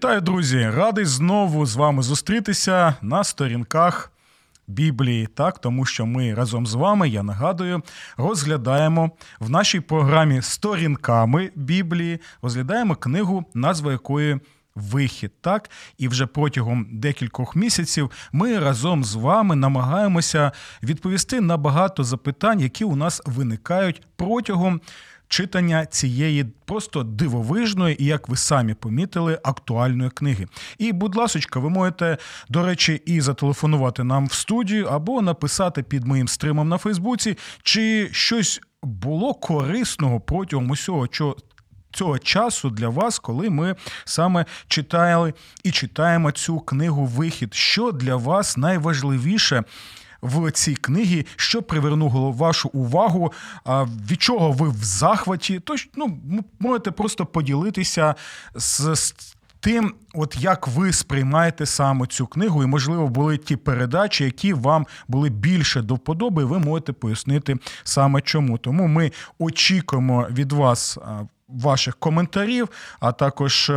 Вітаю, друзі! Радий знову з вами зустрітися на сторінках Біблії, так тому що ми разом з вами, я нагадую, розглядаємо в нашій програмі сторінками Біблії, розглядаємо книгу, назва якої Вихід, так, і вже протягом декількох місяців ми разом з вами намагаємося відповісти на багато запитань, які у нас виникають протягом читання цієї просто дивовижної і, як ви самі помітили, актуальної книги. І, будь ласочка, ви можете, до речі, і зателефонувати нам в студію або написати під моїм стримом на Фейсбуці, чи щось було корисного протягом усього цього часу для вас, коли ми саме читали і читаємо цю книгу Вихід. Що для вас найважливіше? В цій книгі, що привернуло вашу увагу, від чого ви в захваті, то ну, можете просто поділитися з, тим, от як ви сприймаєте саме цю книгу, і, можливо, були ті передачі, які вам були більше до вподоби, ви можете пояснити саме чому. Тому ми очікуємо від вас ваших коментарів, а також.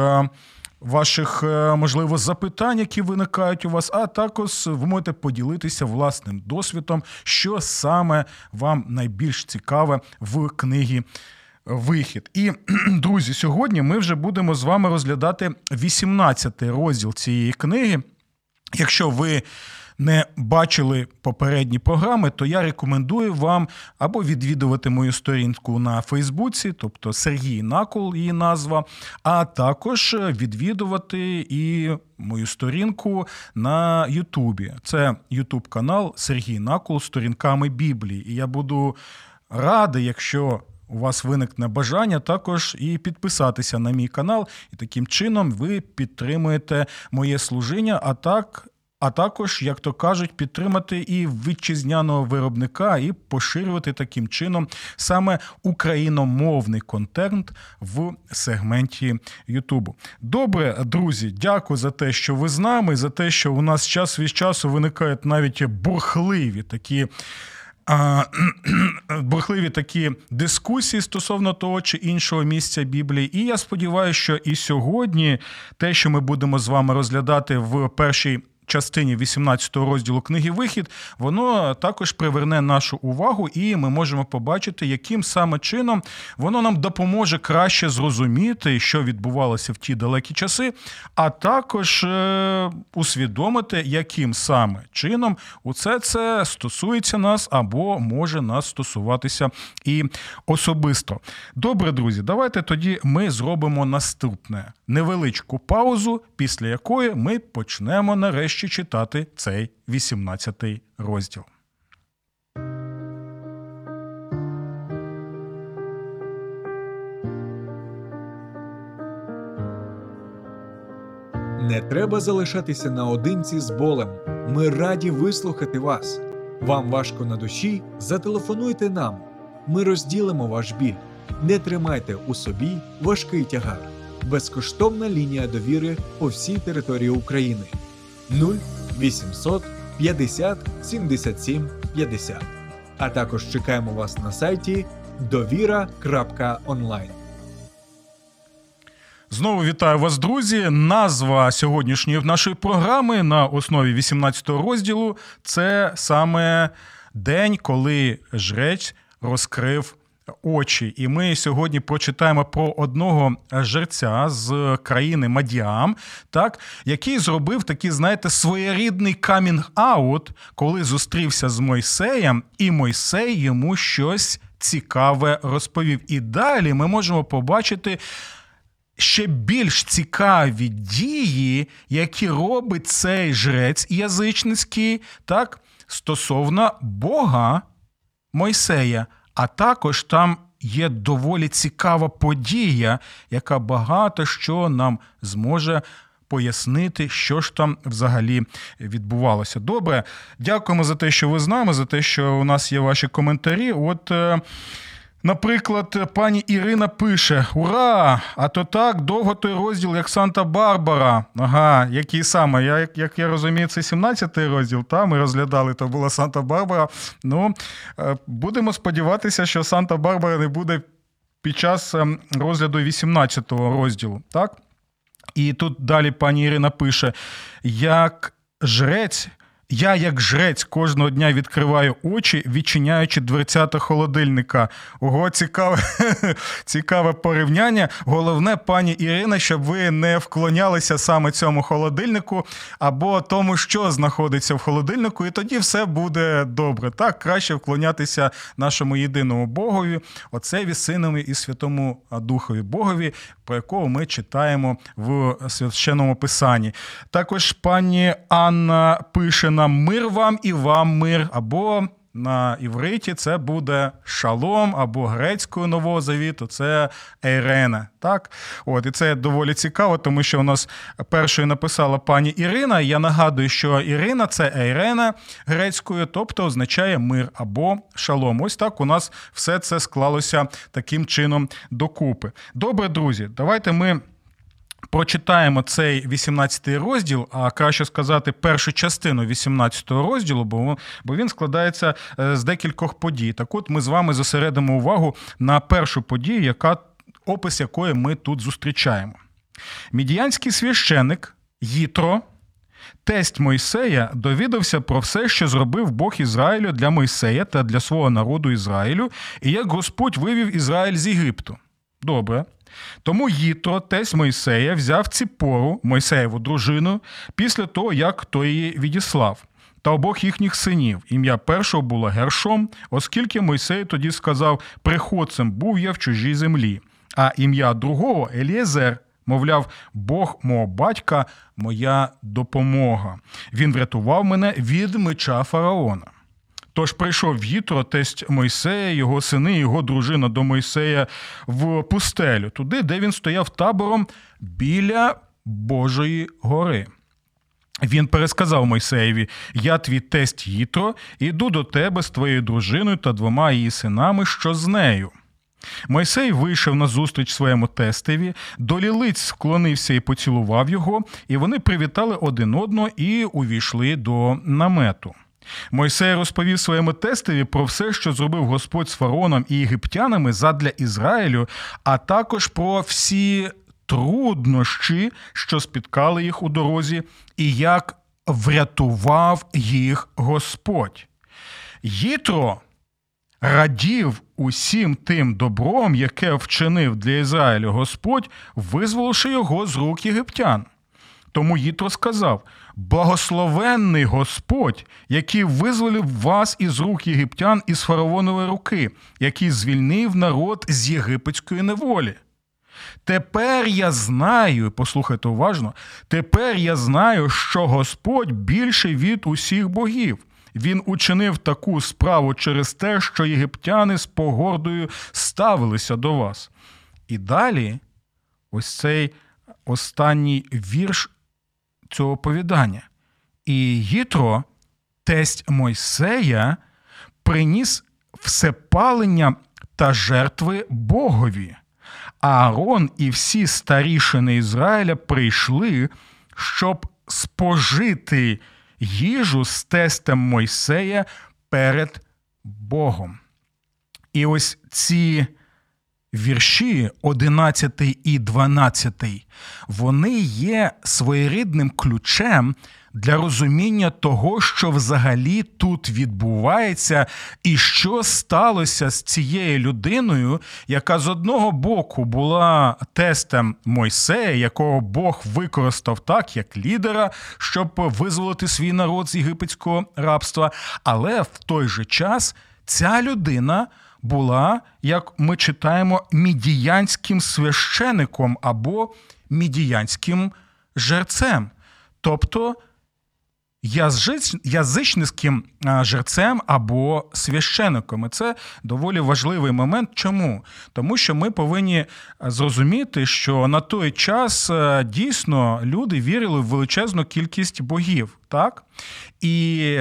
Ваших е, можливо запитань, які виникають у вас, а також ви можете поділитися власним досвідом, що саме вам найбільш цікаве в книгі Вихід. І друзі, сьогодні ми вже будемо з вами розглядати 18-й розділ цієї книги. Якщо ви не бачили попередні програми, то я рекомендую вам або відвідувати мою сторінку на Фейсбуці, тобто Сергій Накол, її назва, а також відвідувати і мою сторінку на Ютубі. Це Ютуб канал Сергій Накол сторінками Біблії. І я буду радий, якщо. У вас виникне бажання також і підписатися на мій канал, і таким чином ви підтримуєте моє служіння. А так а також, як то кажуть, підтримати і вітчизняного виробника, і поширювати таким чином саме україномовний контент в сегменті Ютубу. Добре, друзі, дякую за те, що ви з нами, за те, що у нас час від часу виникають навіть бурхливі такі. Бурхливі такі дискусії стосовно того чи іншого місця Біблії. І я сподіваюся, що і сьогодні те, що ми будемо з вами розглядати в першій частині 18 розділу книги Вихід, воно також приверне нашу увагу, і ми можемо побачити, яким саме чином воно нам допоможе краще зрозуміти, що відбувалося в ті далекі часи, а також е, усвідомити, яким саме чином усе це стосується нас або може нас стосуватися і особисто. Добре, друзі, давайте тоді ми зробимо наступне невеличку паузу, після якої ми почнемо нарешті нарешті читати цей 18-й розділ. Не треба залишатися наодинці з болем. Ми раді вислухати вас. Вам важко на душі? Зателефонуйте нам. Ми розділимо ваш біль. Не тримайте у собі важкий тягар. Безкоштовна лінія довіри по всій території України. 0 800 50 77 50. А також чекаємо вас на сайті довіра.онлайн. Знову вітаю вас, друзі. Назва сьогоднішньої нашої програми на основі 18 розділу це саме день, коли жрець розкрив очі. І ми сьогодні прочитаємо про одного жерця з країни Мадіам, так, який зробив такий, знаєте, своєрідний камінг-аут, коли зустрівся з Мойсеєм, і Мойсей йому щось цікаве розповів. І далі ми можемо побачити. Ще більш цікаві дії, які робить цей жрець язичницький, так, стосовно Бога Мойсея. А також там є доволі цікава подія, яка багато що нам зможе пояснити, що ж там взагалі відбувалося. Добре, дякуємо за те, що ви з нами, за те, що у нас є ваші коментарі. От. Наприклад, пані Ірина пише: Ура! А то так довго той розділ, як Санта-Барбара. Ага, який саме? Я, як, як я розумію, це 17-й розділ. Та ми розглядали, то була Санта-Барбара. Ну, е, будемо сподіватися, що Санта-Барбара не буде під час ем, розгляду 18-го розділу. Так? І тут далі пані Ірина пише: як жрець. Я, як жрець, кожного дня відкриваю очі, відчиняючи дверцята холодильника. Ого, цікаве, цікаве порівняння. Головне, пані Ірина, щоб ви не вклонялися саме цьому холодильнику або тому, що знаходиться в холодильнику, і тоді все буде добре. Так, краще вклонятися нашому єдиному Богові, Отцеві, Синові і Святому Духові Богові, про якого ми читаємо в священному писанні. Також пані Анна пише нам мир вам і вам мир, або на івриті це буде шалом, або грецькою нового завіту це Ейрена. Так, от і це доволі цікаво, тому що у нас першою написала пані Ірина. Я нагадую, що Ірина це Ейрена грецькою, тобто означає мир або шалом. Ось так у нас все це склалося таким чином докупи. Добре, друзі, давайте ми. Прочитаємо цей 18-й розділ, а краще сказати, першу частину 18-го розділу, бо бо він складається е, з декількох подій. Так от ми з вами зосередимо увагу на першу подію, яка опис якої ми тут зустрічаємо. Мідіянський священик Їтро, тесть Мойсея, довідався про все, що зробив Бог Ізраїлю для Мойсея та для свого народу Ізраїлю, і як Господь вивів Ізраїль з Єгипту. Добре. Тому Їтро, тесть Мойсея, взяв Ціпору, Мойсеєву дружину, після того, як той її відіслав, та обох їхніх синів. Ім'я першого було Гершом, оскільки Мойсей тоді сказав: приходцем був я в чужій землі, а ім'я другого Елієзер. Мовляв, Бог мого батька, моя допомога. Він врятував мене від меча фараона. Тож прийшов Їтро, тесть Мойсея, його сини, його дружина до Мойсея в пустелю, туди, де він стояв табором біля Божої гори. Він пересказав Мойсеєві: Я твій тесть Їтро, іду до тебе з твоєю дружиною та двома її синами, що з нею. Мойсей вийшов на зустріч своєму тестеві, до лілиць склонився і поцілував його, і вони привітали один одного і увійшли до намету. Мойсей розповів своєму тестові про все, що зробив Господь з фараоном і єгиптянами задля Ізраїлю, а також про всі труднощі, що спіткали їх у дорозі, і як врятував їх Господь. Їтро радів усім тим добром, яке вчинив для Ізраїлю Господь, визволивши його з рук єгиптян. Тому Їтро сказав: Благословенний Господь, який визволив вас із рук єгиптян із фараонової руки, який звільнив народ з єгипетської неволі. Тепер я знаю, послухайте уважно, тепер я знаю, що Господь більший від усіх богів. Він учинив таку справу через те, що єгиптяни з погордою ставилися до вас. І далі ось цей останній вірш цього оповідання. І Гітро, тесть Мойсея, приніс всепалення та жертви Богові. Аарон і всі старішини Ізраїля прийшли, щоб спожити їжу з тестем Мойсея перед Богом. І ось ці вірші 11 і 12, вони є своєрідним ключем для розуміння того, що взагалі тут відбувається, і що сталося з цією людиною, яка з одного боку була тестем Мойсея, якого Бог використав так, як лідера, щоб визволити свій народ з єгипетського рабства, але в той же час ця людина була, як ми читаємо, мідіянським священиком або мідіянським жерцем. Тобто язичницьким жерцем або священником. І це доволі важливий момент. Чому? Тому що ми повинні зрозуміти, що на той час дійсно люди вірили в величезну кількість богів. Так? І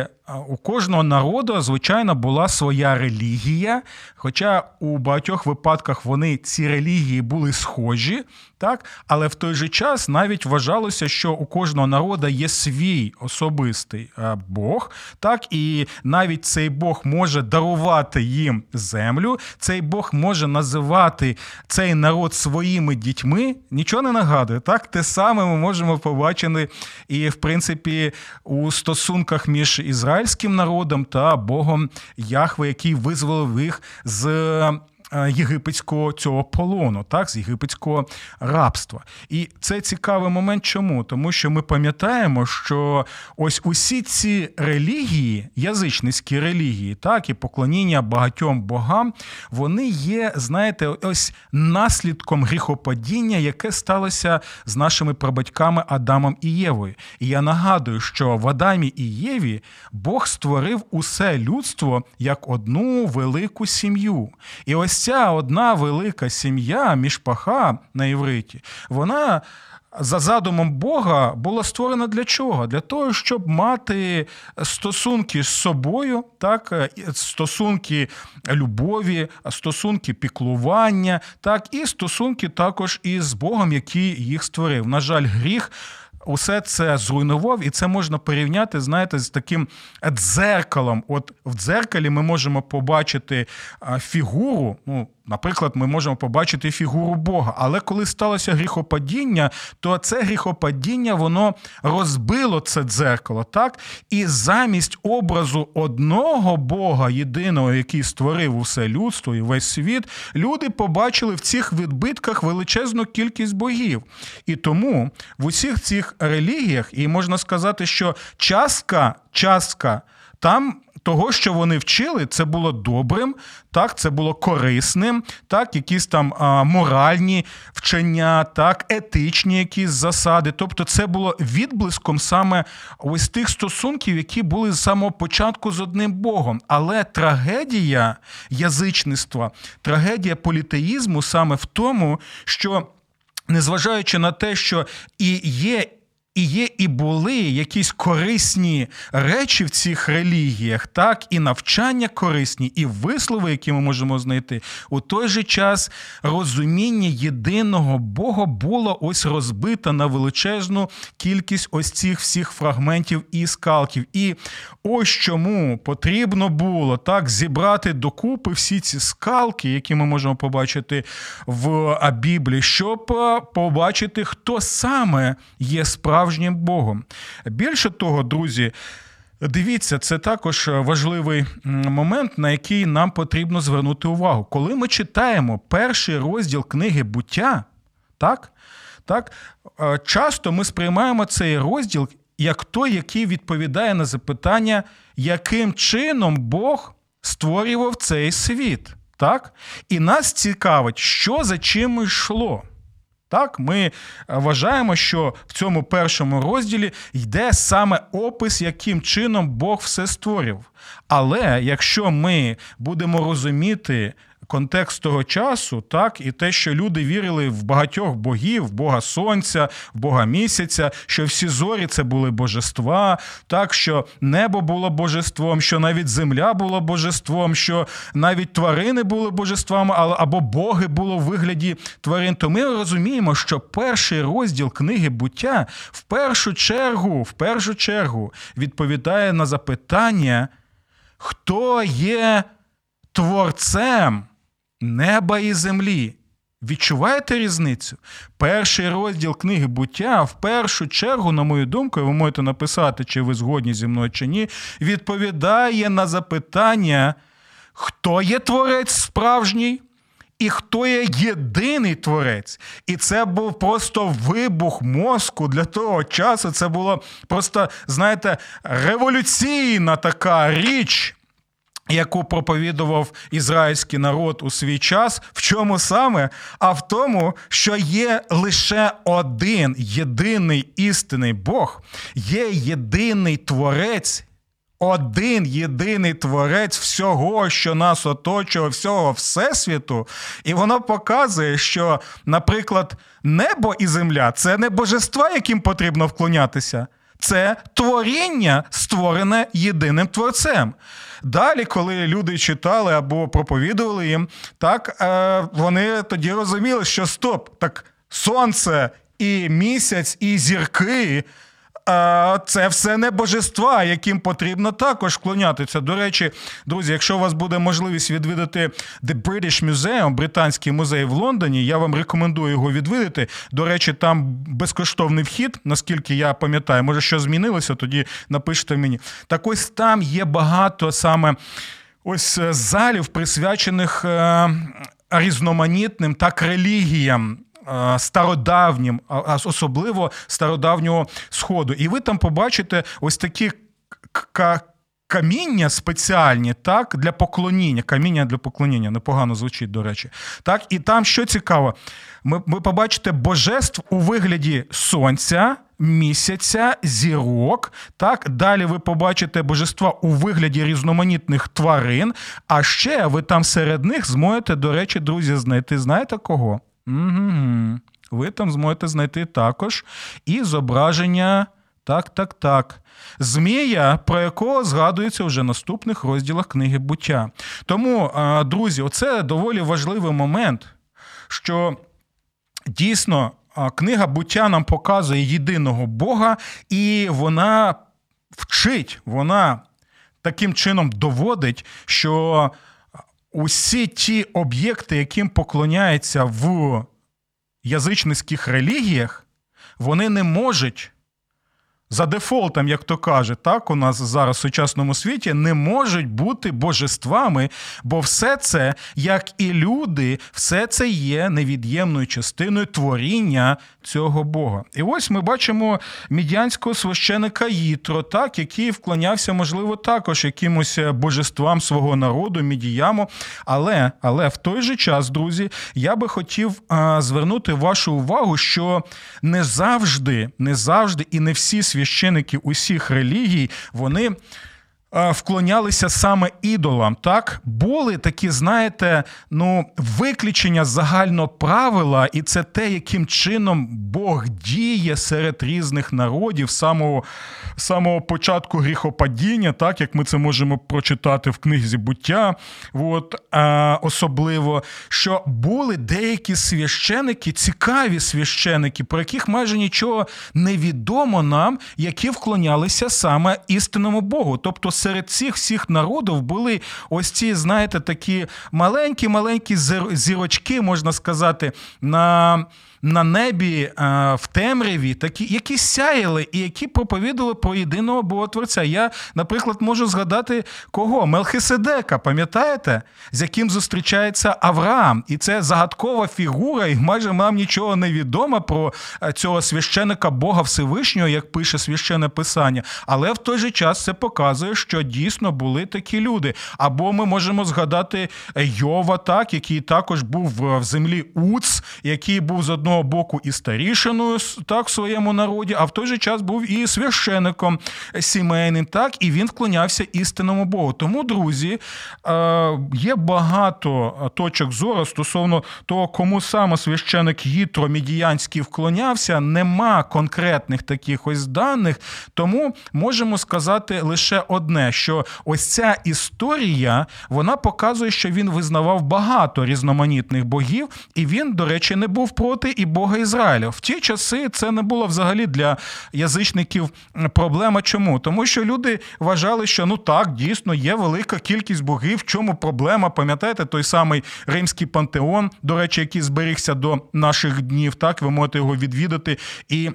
у кожного народу, звичайно, була своя релігія. Хоча у багатьох випадках вони ці релігії були схожі, так? але в той же час навіть вважалося, що у кожного народу є свій особистий Бог, так? і навіть цей Бог може дарувати їм землю, цей Бог може називати цей народ своїми дітьми. Нічого не нагадує. Так? Те саме ми можемо побачити і, в принципі, у стосунках між ізраїльським народом та Богом Яхве, який визволив їх з єгипетського цього полону, так, з єгипетського рабства. І це цікавий момент. Чому? Тому що ми пам'ятаємо, що ось усі ці релігії, язичницькі релігії, так, і поклоніння багатьом богам, вони є, знаєте, ось наслідком гріхопадіння, яке сталося з нашими прабатьками Адамом і Євою. І я нагадую, що в Адамі і Єві Бог створив усе людство як одну велику сім'ю. І ось ця одна велика сім'я, мішпаха на івриті, вона. За задумом Бога була створена для чого? Для того, щоб мати стосунки з собою, так, стосунки любові, стосунки піклування, так, і стосунки також із Богом, який їх створив. На жаль, гріх усе це зруйнував, і це можна порівняти, знаєте, з таким дзеркалом. От в дзеркалі ми можемо побачити фігуру. ну, Наприклад, ми можемо побачити фігуру Бога. Але коли сталося гріхопадіння, то це гріхопадіння воно розбило це дзеркало, так? І замість образу одного Бога, єдиного, який створив усе людство і весь світ, люди побачили в цих відбитках величезну кількість богів. І тому в усіх цих релігіях, і можна сказати, що частка, частка там того, що вони вчили, це було добрим, так, це було корисним, так, якісь там а, моральні вчення, так, етичні якісь засади. Тобто, це було відблиском саме ось тих стосунків, які були з самого початку з одним Богом. Але трагедія язичництва, трагедія політеїзму саме в тому, що. Незважаючи на те, що і є і є, і були якісь корисні речі в цих релігіях, так, і навчання корисні, і вислови, які ми можемо знайти. У той же час розуміння єдиного Бога було ось розбите на величезну кількість ось цих всіх фрагментів і скалків. І ось чому потрібно було так зібрати докупи всі ці скалки, які ми можемо побачити в Біблії, щоб побачити, хто саме є справді справжнім Богом. Більше того, друзі. Дивіться, це також важливий момент, на який нам потрібно звернути увагу. Коли ми читаємо перший розділ книги буття, так, так, е, часто ми сприймаємо цей розділ як той, який відповідає на запитання, яким чином Бог створював цей світ. Так? І нас цікавить, що за чим йшло. Так, ми е, вважаємо, що в цьому першому розділі йде саме опис, яким чином Бог все створив. Але якщо ми будемо розуміти контекст того часу, так, і те, що люди вірили в багатьох богів, в Бога Сонця, в Бога місяця, що всі зорі це були божества, так, що небо було божеством, що навіть земля була божеством, що навіть тварини були божествами, або боги було в вигляді тварин, то ми розуміємо, що перший розділ книги буття в першу чергу, в першу чергу відповідає на запитання, хто є творцем неба і землі. Відчуваєте різницю? Перший розділ книги буття, в першу чергу, на мою думку, ви можете написати, чи ви згодні зі мною чи ні, відповідає на запитання, хто є творець справжній і хто є єдиний творець. І це був просто вибух мозку для того часу. Це було просто, знаєте, революційна така річ Яку проповідував ізраїльський народ у свій час, в чому саме? А в тому, що є лише один єдиний істинний Бог, є єдиний творець, один єдиний творець всього, що нас оточує, всього всесвіту, і воно показує, що, наприклад, небо і земля це не божества, яким потрібно вклонятися. Це творіння, створене єдиним творцем. Далі, коли люди читали або проповідували їм, так е, вони тоді розуміли, що стоп, так сонце і місяць, і зірки це все не божества, яким потрібно також вклонятися. До речі, друзі, якщо у вас буде можливість відвідати The British Museum, британський музей в Лондоні, я вам рекомендую його відвідати. До речі, там безкоштовний вхід, наскільки я пам'ятаю, може, що змінилося, тоді напишіть мені. Так ось там є багато саме ось е, залів, присвячених е, різноманітним так релігіям. Е, стародавнім, особливо стародавнього сходу. І ви там побачите ось такі каміння спеціальні, так, для поклоніння. Каміння для поклоніння непогано звучить, до речі. Так, І там що цікаво, ми, ви побачите божеств у вигляді сонця. Місяця, зірок, так далі ви побачите божества у вигляді різноманітних тварин. А ще ви там серед них зможете, до речі, друзі, знайти. Знаєте кого? Угу. Ви там зможете знайти також і зображення. Так, так, так. Змія, про якого згадується вже в наступних розділах книги буття. Тому, друзі, оце доволі важливий момент, що дійсно книга буття нам показує єдиного Бога, і вона вчить, вона таким чином доводить, що усі ті об'єкти, яким поклоняються в язичницьких релігіях, вони не можуть за дефолтом, як то каже, так у нас зараз в сучасному світі не можуть бути божествами, бо все це, як і люди, все це є невід'ємною частиною творіння цього Бога. І ось ми бачимо мідянського священика Їтро, так, який вклонявся, можливо, також якимось божествам свого народу, мідіяму. Але, але в той же час, друзі, я би хотів а, звернути вашу увагу, що не завжди, не завжди і не всі священники священики усіх релігій, вони вклонялися саме ідолам. Так були такі, знаєте, ну виключення загального правила, і це те, яким чином Бог діє серед різних народів самого самого початку гріхопадіння, так як ми це можемо прочитати в книзі буття. От, а, Особливо, що були деякі священики, цікаві священики, про яких майже нічого не відомо нам, які вклонялися саме істинному Богу. Тобто серед цих всіх народів були ось ці, знаєте, такі маленькі-маленькі зірочки, можна сказати, на на небі е, в темряві, такі, які сяяли і які проповідували про єдиного Боготворця. Я, наприклад, можу згадати кого? Мелхиседека, пам'ятаєте, з яким зустрічається Авраам. І це загадкова фігура, і майже нам нічого не відомо про е, цього священика Бога Всевишнього, як пише священне писання. Але в той же час це показує, що дійсно були такі люди. Або ми можемо згадати Йова, так, який також був в землі Уц, який був з одного одного боку і старішиною так в своєму народі, а в той же час був і священником сімейним, так і він вклонявся істинному Богу. Тому, друзі, е, є багато точок зору стосовно того, кому саме священик Гітро Мідіянський вклонявся. Нема конкретних таких ось даних, тому можемо сказати лише одне: що ось ця історія вона показує, що він визнавав багато різноманітних богів, і він, до речі, не був проти і Бога Ізраїля. В ті часи це не було взагалі для язичників проблема. Чому? Тому що люди вважали, що ну так, дійсно є велика кількість богів. В чому проблема? Пам'ятаєте, той самий римський пантеон, до речі, який зберігся до наших днів. Так, ви можете його відвідати і.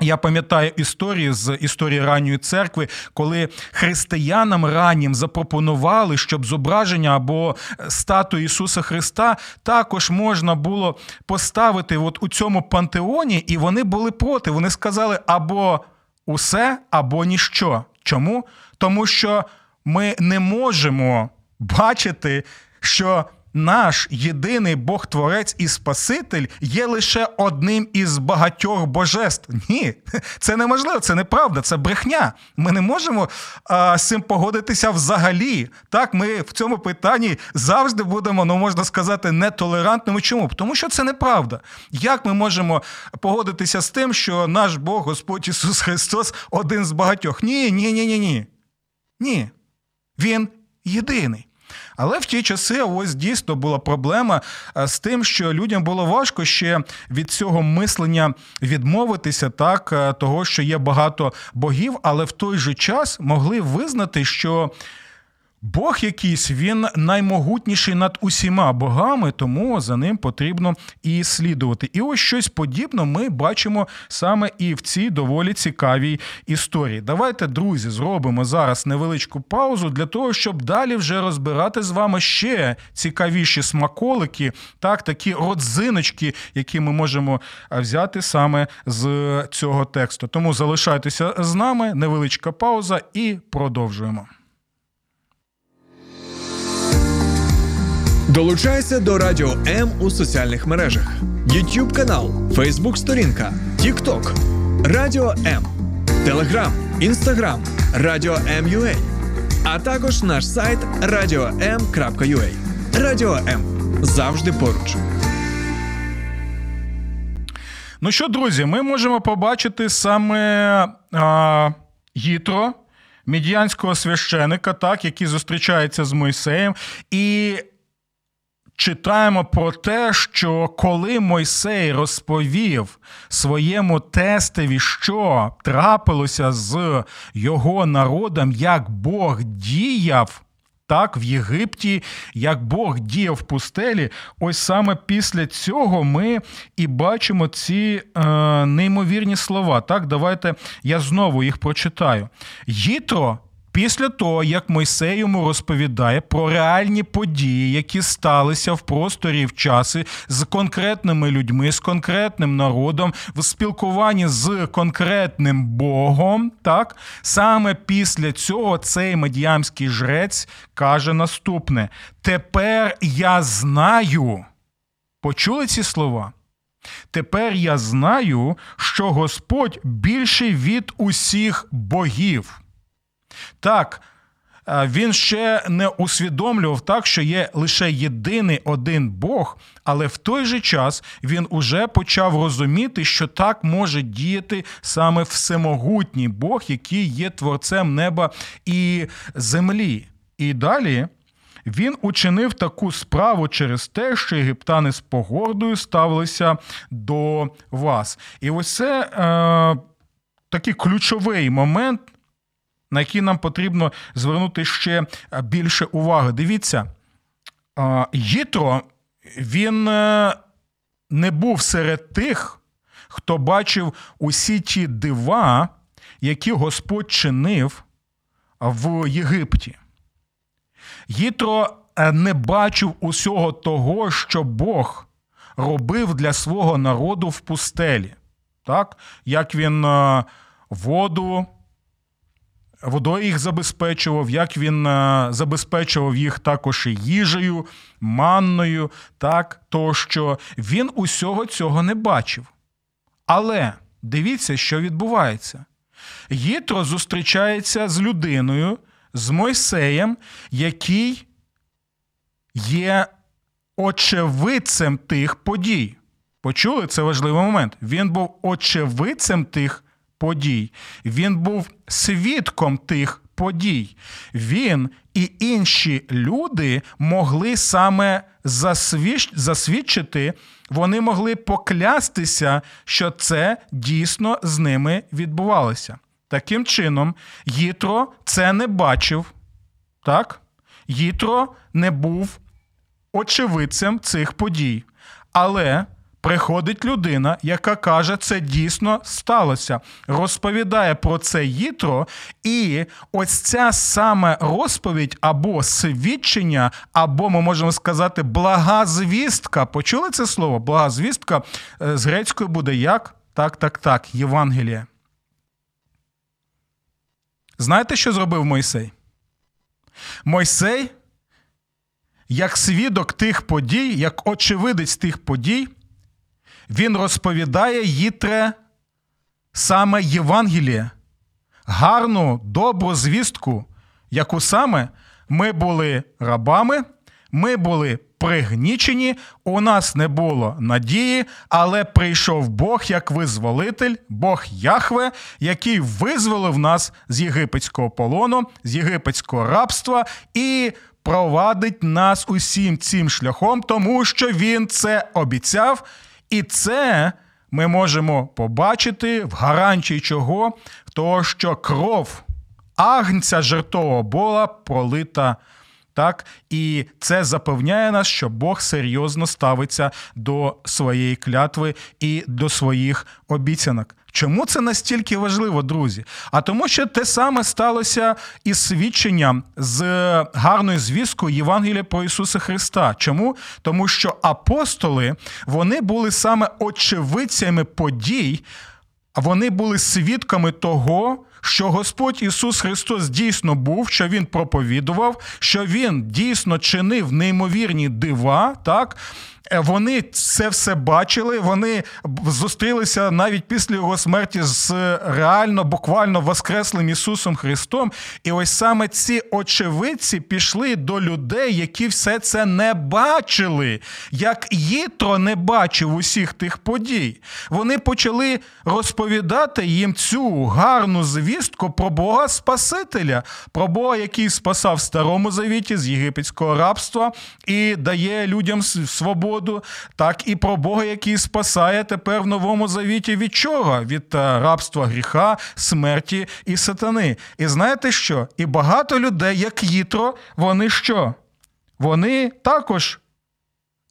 Я пам'ятаю історії з історії ранньої церкви, коли християнам раннім запропонували, щоб зображення або статую Ісуса Христа також можна було поставити от у цьому пантеоні, і вони були проти. Вони сказали або усе, або ніщо. Чому? Тому що ми не можемо бачити, що наш єдиний Бог Творець і Спаситель є лише одним із багатьох божеств. Ні, це неможливо, це неправда, це брехня. Ми не можемо а, з цим погодитися взагалі. Так, ми в цьому питанні завжди будемо, ну можна сказати, нетолерантними. Чому? Тому що це неправда. Як ми можемо погодитися з тим, що наш Бог, Господь Ісус Христос, один з багатьох? Ні, ні, ні, ні, ні. Ні. Він єдиний. Але в ті часи ось дійсно була проблема е, з тим, що людям було важко ще від цього мислення відмовитися, так е, того, що є багато богів, але в той же час могли визнати, що Бог якийсь він наймогутніший над усіма богами, тому за ним потрібно і слідувати. І ось щось подібне ми бачимо саме і в цій доволі цікавій історії. Давайте, друзі, зробимо зараз невеличку паузу для того, щоб далі вже розбирати з вами ще цікавіші смаколики, так, такі родзиночки, які ми можемо взяти саме з цього тексту. Тому залишайтеся з нами, невеличка пауза, і продовжуємо. Долучайся до Радіо М у соціальних мережах: YouTube канал, Facebook сторінка, TikTok, Радіо М, Телеграм, Інстаграм, Радіо М.Ua, а також наш сайт radio.m.ua. Радіо М завжди поруч. Ну що, друзі, ми можемо побачити саме а, Гітро, медіанського священика, так, який зустрічається з Мойсеєм. І читаємо про те, що коли Мойсей розповів своєму тестові, що трапилося з його народом, як Бог діяв. Так, в Єгипті, як Бог діяв в пустелі, ось саме після цього ми і бачимо ці е, неймовірні слова. Так, давайте я знову їх прочитаю. Їтро Після того, як Мойсей йому розповідає про реальні події, які сталися в просторі в часі з конкретними людьми, з конкретним народом, в спілкуванні з конкретним Богом, так саме після цього цей медіамський жрець каже наступне: Тепер я знаю. Почули ці слова? Тепер я знаю, що Господь більший від усіх богів. Так, е, він ще не усвідомлював так, що є лише єдиний один Бог, але в той же час він уже почав розуміти, що так може діяти саме всемогутній Бог, який є творцем неба і землі. І далі. Він учинив таку справу через те, що єгиптани з погордою ставилися до вас. І ось це е, такий ключовий момент, на які нам потрібно звернути ще більше уваги. Дивіться, Єтро він е, не був серед тих, хто бачив усі ті дива, які Господь чинив в Єгипті. Е, не бачив усього того, що Бог робив для свого народу в пустелі. Так? Як він е, воду водою їх забезпечував, як він е, забезпечував їх також і їжею, манною, так, тощо він усього цього не бачив. Але дивіться, що відбувається. Єтро зустрічається з людиною, з Мойсеєм, який є очевидцем тих подій. Почули це важливий момент. Він був очевидцем тих подій. Він був свідком тих подій. Він і інші люди могли саме засвідчити, вони могли поклястися, що це дійсно з ними відбувалося. Таким чином, Їтро це не бачив. Так? Їтро не був очевидцем цих подій. Але Приходить людина, яка каже, це дійсно сталося, розповідає про це Їтро, і ось ця саме розповідь або свідчення, або ми можемо сказати, блага звістка. Почули це слово? Блага звістка е, з грецькою буде як? Так, так, так, Євангеліє. Знаєте, що зробив Мойсей? Мойсей, як свідок тих подій, як очевидець тих подій, він розповідає їтре саме Євангеліє, гарну, добру звістку, яку саме ми були рабами, ми були пригнічені, у нас не було надії, але прийшов Бог як визволитель, Бог Яхве, який визволив нас з єгипетського полону, з єгипетського рабства і провадить нас усім цим шляхом, тому що він це обіцяв, і це. Ми можемо побачити в гарантії чого, того, що кров агнця жертового була пролита так, і це запевняє нас, що Бог серйозно ставиться до своєї клятви і до своїх обіцянок. Чому це настільки важливо, друзі? А тому, що те саме сталося із свідченням з гарною звісткою Євангелія про Ісуса Христа. Чому? Тому що апостоли вони були саме очевидцями подій, вони були свідками того що Господь Ісус Христос дійсно був, що Він проповідував, що Він дійсно чинив неймовірні дива, так Е, вони це все бачили. Вони зустрілися навіть після його смерті з реально, буквально воскреслим Ісусом Христом. І ось саме ці очевидці пішли до людей, які все це не бачили, як Їтро не бачив усіх тих подій. Вони почали розповідати їм цю гарну звістку про Бога Спасителя, про Бога, який спасав в Старому Завіті з єгипетського рабства і дає людям свободу так і про Бога, який спасає тепер в новому завіті від чого? Від е, рабства гріха, смерті і сатани. І знаєте що? І багато людей, як Їтро, вони що? Вони також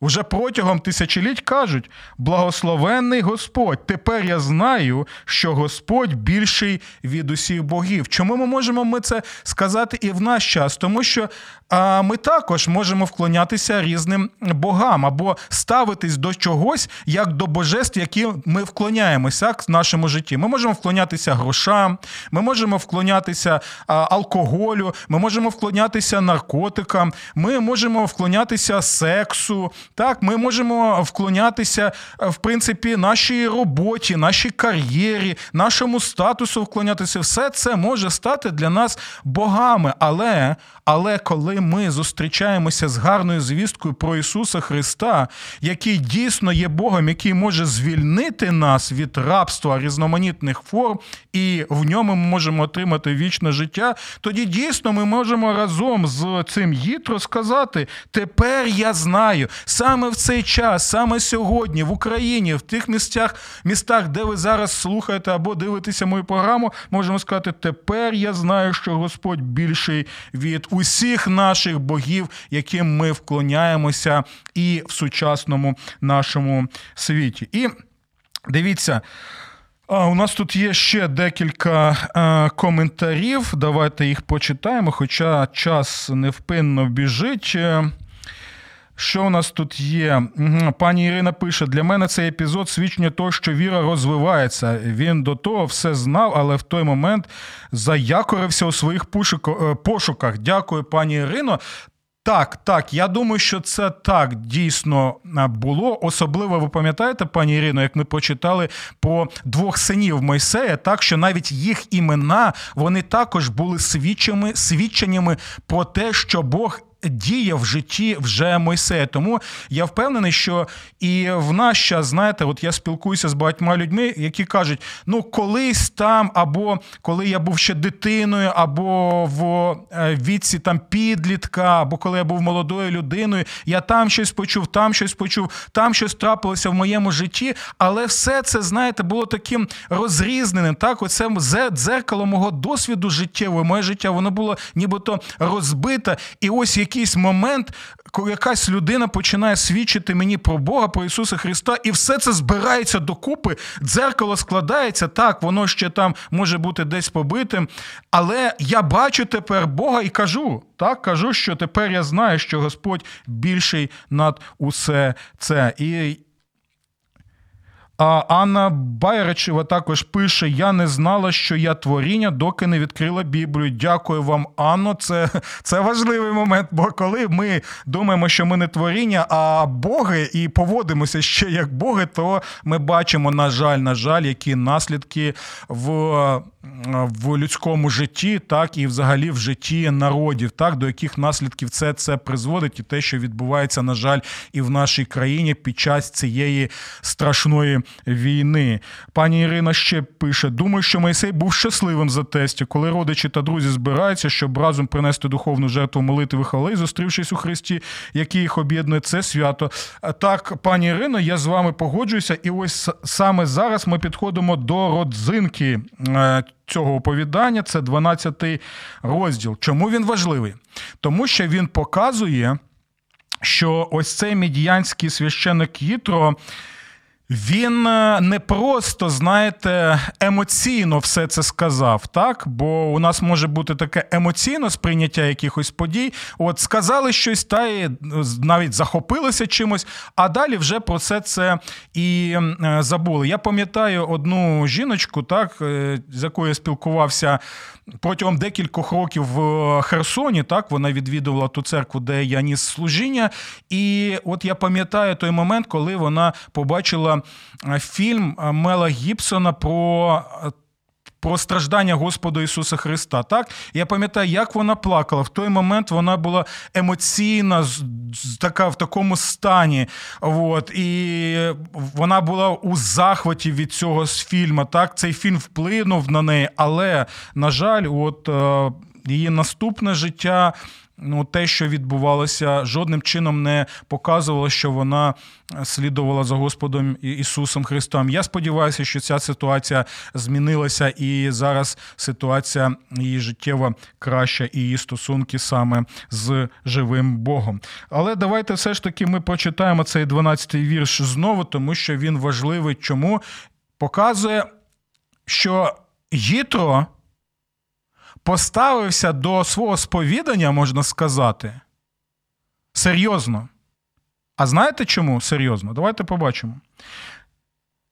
Уже протягом тисячоліть кажуть: благословенний Господь. Тепер я знаю, що Господь більший від усіх богів. Чому ми можемо ми це сказати і в наш час? Тому що а, ми також можемо вклонятися різним богам або ставитись до чогось як до божеств, які ми вклоняємося в нашому житті. Ми можемо вклонятися грошам, ми можемо вклонятися а, алкоголю, ми можемо вклонятися наркотикам, ми можемо вклонятися сексу. Так, ми можемо вклонятися е, в принципі нашій роботі, нашій кар'єрі, нашому статусу вклонятися. Все це може стати для нас богами. Але, але коли ми зустрічаємося з гарною звісткою про Ісуса Христа, який дійсно є Богом, який може звільнити нас від рабства різноманітних форм, і в ньому ми можемо отримати вічне життя, тоді дійсно ми можемо разом з цим Їтро сказати: тепер я знаю саме в цей час, саме сьогодні, в Україні, в тих місцях, містах, де ви зараз слухаєте або дивитеся мою програму, можемо сказати, тепер я знаю, що Господь більший від усіх наших богів, яким ми вклоняємося і в сучасному нашому світі. І дивіться. У нас тут є ще декілька коментарів. Давайте їх почитаємо, хоча час невпинно біжить. Що у нас тут є? Пані Ірина пише: для мене цей епізод свідчення того, що віра розвивається. Він до того все знав, але в той момент заякорився у своїх е, пошуках. Дякую, пані Ірино. Так, так, я думаю, що це так дійсно було. Особливо ви пам'ятаєте, пані Ірино, як ми почитали про двох синів Мойсея, так що навіть їх імена вони також були свідченнями про те, що Бог діє в житті вже Мойсея. Тому я впевнений, що і в наш час, знаєте, от я спілкуюся з багатьма людьми, які кажуть: ну, колись там, або коли я був ще дитиною, або в е, віці там підлітка, або коли я був молодою людиною, я там щось почув, там щось почув, там щось трапилося в моєму житті. Але все це, знаєте, було таким розрізненим. Так, оце дзеркало мого досвіду життєвого, моє життя, воно було нібито розбите. І ось якийсь момент, коли якась людина починає свідчити мені про Бога, про Ісуса Христа, і все це збирається докупи, дзеркало складається, так, воно ще там може бути десь побитим. Але я бачу тепер Бога і кажу, так, кажу, що тепер я знаю, що Господь більший над усе це. І А Анна Байрачева також пише: Я не знала, що я творіння, доки не відкрила Біблію. Дякую вам, Анно. Це, це важливий момент. Бо коли ми думаємо, що ми не творіння, а Боги, і поводимося ще як Боги, то ми бачимо, на жаль, на жаль, які наслідки в в людському житті, так і взагалі в житті народів, так до яких наслідків це це призводить, і те, що відбувається, на жаль, і в нашій країні під час цієї страшної війни. Пані Ірина ще пише: думаю, що Мойсей був щасливим за тесті, коли родичі та друзі збираються, щоб разом принести духовну жертву молитви хвали, зустрівшись у Христі, який їх об'єднує, це свято. Так, пані Ірино, я з вами погоджуюся, і ось саме зараз ми підходимо до родзинки. Цього оповідання це 12 розділ. Чому він важливий? Тому що він показує, що ось цей медіянський священик Їтро він е, не просто, знаєте, емоційно все це сказав, так? Бо у нас може бути таке емоційне сприйняття якихось подій. От сказали щось, та і е, навіть захопилися чимось, а далі вже про все це і е, забули. Я пам'ятаю одну жіночку, так, з якою я спілкувався протягом декількох років в Херсоні. Так, вона відвідувала ту церкву, де я ніс служіння. І от я пам'ятаю той момент, коли вона побачила. Е, фільм е, Мела Гібсона про. Е, про страждання Господа Ісуса Христа. Так? Я пам'ятаю, як вона плакала. В той момент вона була емоційна, така в такому стані. От, І вона була у захваті від цього фільму. Так? Цей фільм вплинув на неї, але, на жаль, от її наступне життя ну, те, що відбувалося, жодним чином не показувало, що вона слідувала за Господом Ісусом Христом. Я сподіваюся, що ця ситуація змінилася, і зараз ситуація її життєва краща, і її стосунки саме з живим Богом. Але давайте все ж таки ми прочитаємо цей 12-й вірш знову, тому що він важливий. Чому показує, що Гітро поставився до свого сповідання, можна сказати, серйозно. А знаєте чому серйозно? Давайте побачимо.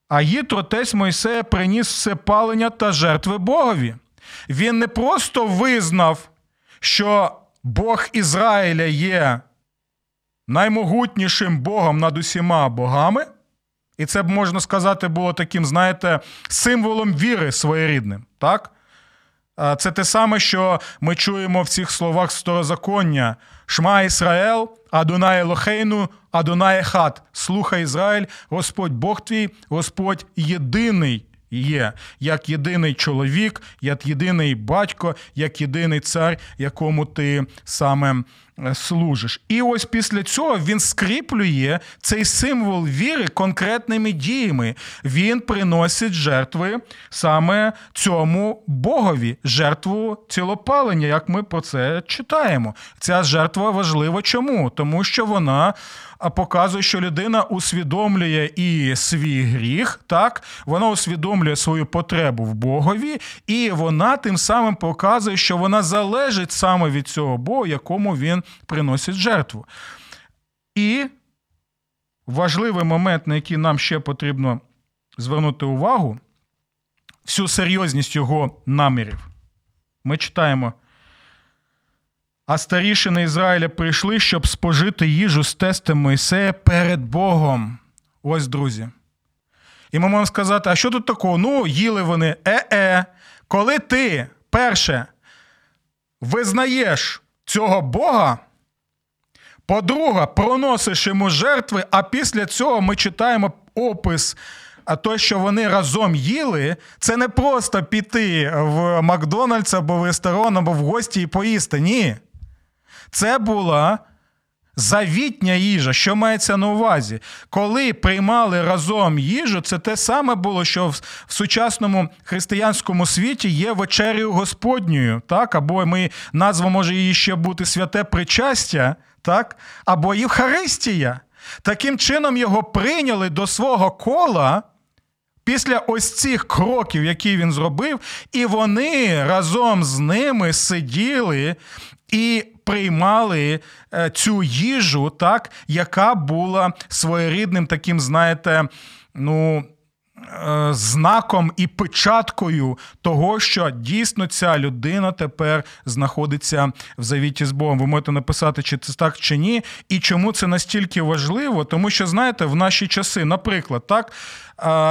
А Їтро тесть Мойсея приніс все палення та жертви Богові. Він не просто визнав, що Бог Ізраїля є наймогутнішим Богом над усіма богами. І це б можна сказати було таким, знаєте, символом віри своєрідним. так? Це те саме, що ми чуємо в цих словах старозаконня: Шма Ісраел, Адонає Лохейну, Адонай Хат. Слухай Ізраїль, Господь Бог твій, Господь єдиний є, як єдиний чоловік, як єдиний батько, як єдиний цар, якому ти саме служиш. І ось після цього він скріплює цей символ віри конкретними діями. Він приносить жертви саме цьому Богові, жертву цілопалення, як ми про це читаємо. Ця жертва важлива чому? Тому що вона показує, що людина усвідомлює і свій гріх, так вона усвідомлює свою потребу в Богові, і вона тим самим показує, що вона залежить саме від цього Бога, якому він приносить жертву. І важливий момент, на який нам ще потрібно звернути увагу, всю серйозність його намірів. Ми читаємо. А старішини Ізраїля прийшли, щоб спожити їжу з тестем Мойсея перед Богом. Ось, друзі. І ми можемо сказати, а що тут такого? Ну, їли вони е-е. Коли ти перше визнаєш цього Бога, по-друге, проносиш йому жертви, а після цього ми читаємо опис. А те, що вони разом їли, це не просто піти в Макдональдс або в ресторан, або в гості і поїсти. Ні. Це була завітня їжа, що мається на увазі. Коли приймали разом їжу, це те саме було, що в, сучасному християнському світі є вечерю Господньою, так? або ми назва може її ще бути святе причастя, так? або Євхаристія. Таким чином його прийняли до свого кола. Після ось цих кроків, які він зробив, і вони разом з ними сиділи і приймали е, цю їжу, так, яка була своєрідним таким, знаєте, ну. е, знаком і печаткою того, що дійсно ця людина тепер знаходиться в завіті з Богом. Ви можете написати, чи це так чи ні, і чому це настільки важливо, тому що знаєте, в наші часи, наприклад, так.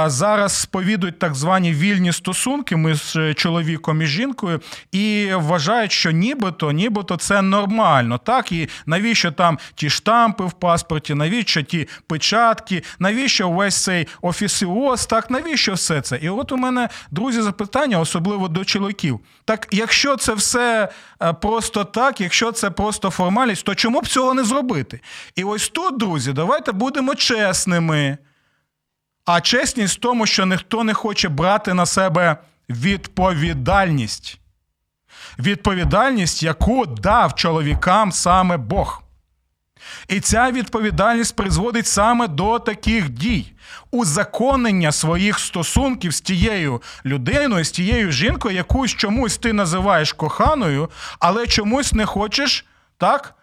Зараз сповідують так звані вільні стосунки ми з е, чоловіком і жінкою, і вважають, що нібито, нібито це нормально. Так, і навіщо там ті штампи в паспорті, навіщо ті печатки, навіщо весь цей офісіоз, так навіщо все це? І от у мене, друзі, запитання, особливо до чоловіків. Так, якщо це все е, просто так, якщо це просто формальність, то чому б цього не зробити? І ось тут, друзі, давайте будемо чесними. А чесність в тому, що ніхто не хоче брати на себе відповідальність. Відповідальність, яку дав чоловікам саме Бог. І ця відповідальність призводить саме до таких дій. Узаконення своїх стосунків з тією людиною, з тією жінкою, якусь чомусь ти називаєш коханою, але чомусь не хочеш так,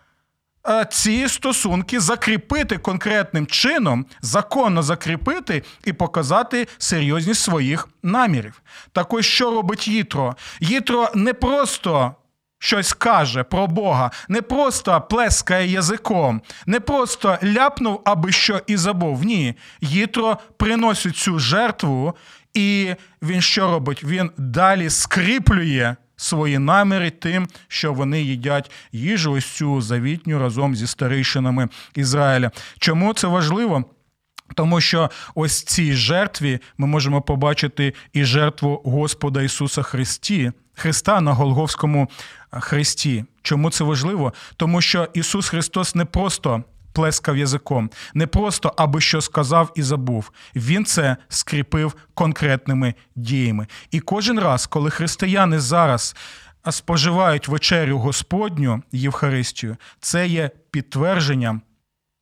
ці стосунки закріпити конкретним чином, законно закріпити і показати серйозність своїх намірів. Так ось що робить Їтро? Їтро не просто щось каже про Бога, не просто плескає язиком, не просто ляпнув, аби що і забув. Ні, Їтро приносить цю жертву, і він що робить? Він далі скріплює свої наміри тим, що вони їдять їжу ось цю завітню разом зі старейшинами Ізраїля. Чому це важливо? Тому що ось цій жертві ми можемо побачити і жертву Господа Ісуса Христі, Христа на Голговському хресті. Чому це важливо? Тому що Ісус Христос не просто плескав язиком, не просто аби що сказав і забув. Він це скріпив конкретними діями. І кожен раз, коли християни зараз споживають вечерю Господню Євхаристію, це є підтвердженням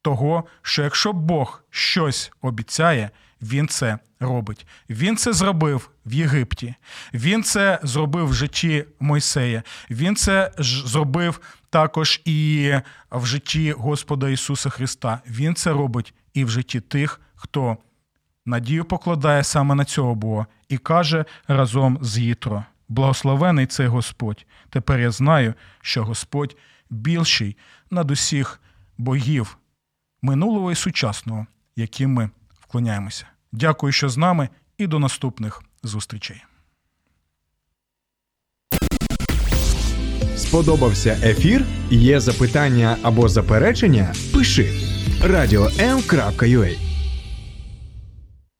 того, що якщо Бог щось обіцяє, він це робить. Він це зробив в Єгипті. Він це зробив в житті Мойсея. Він це ж зробив також і в житті Господа Ісуса Христа. Він це робить і в житті тих, хто надію покладає саме на цього Бога і каже разом з Їтро: Благословений цей Господь. Тепер я знаю, що Господь більший над усіх богів минулого і сучасного, яким ми вклоняємося. Дякую, що з нами, і до наступних зустрічей. Сподобався ефір? Є запитання або заперечення? Пиши радіом.ua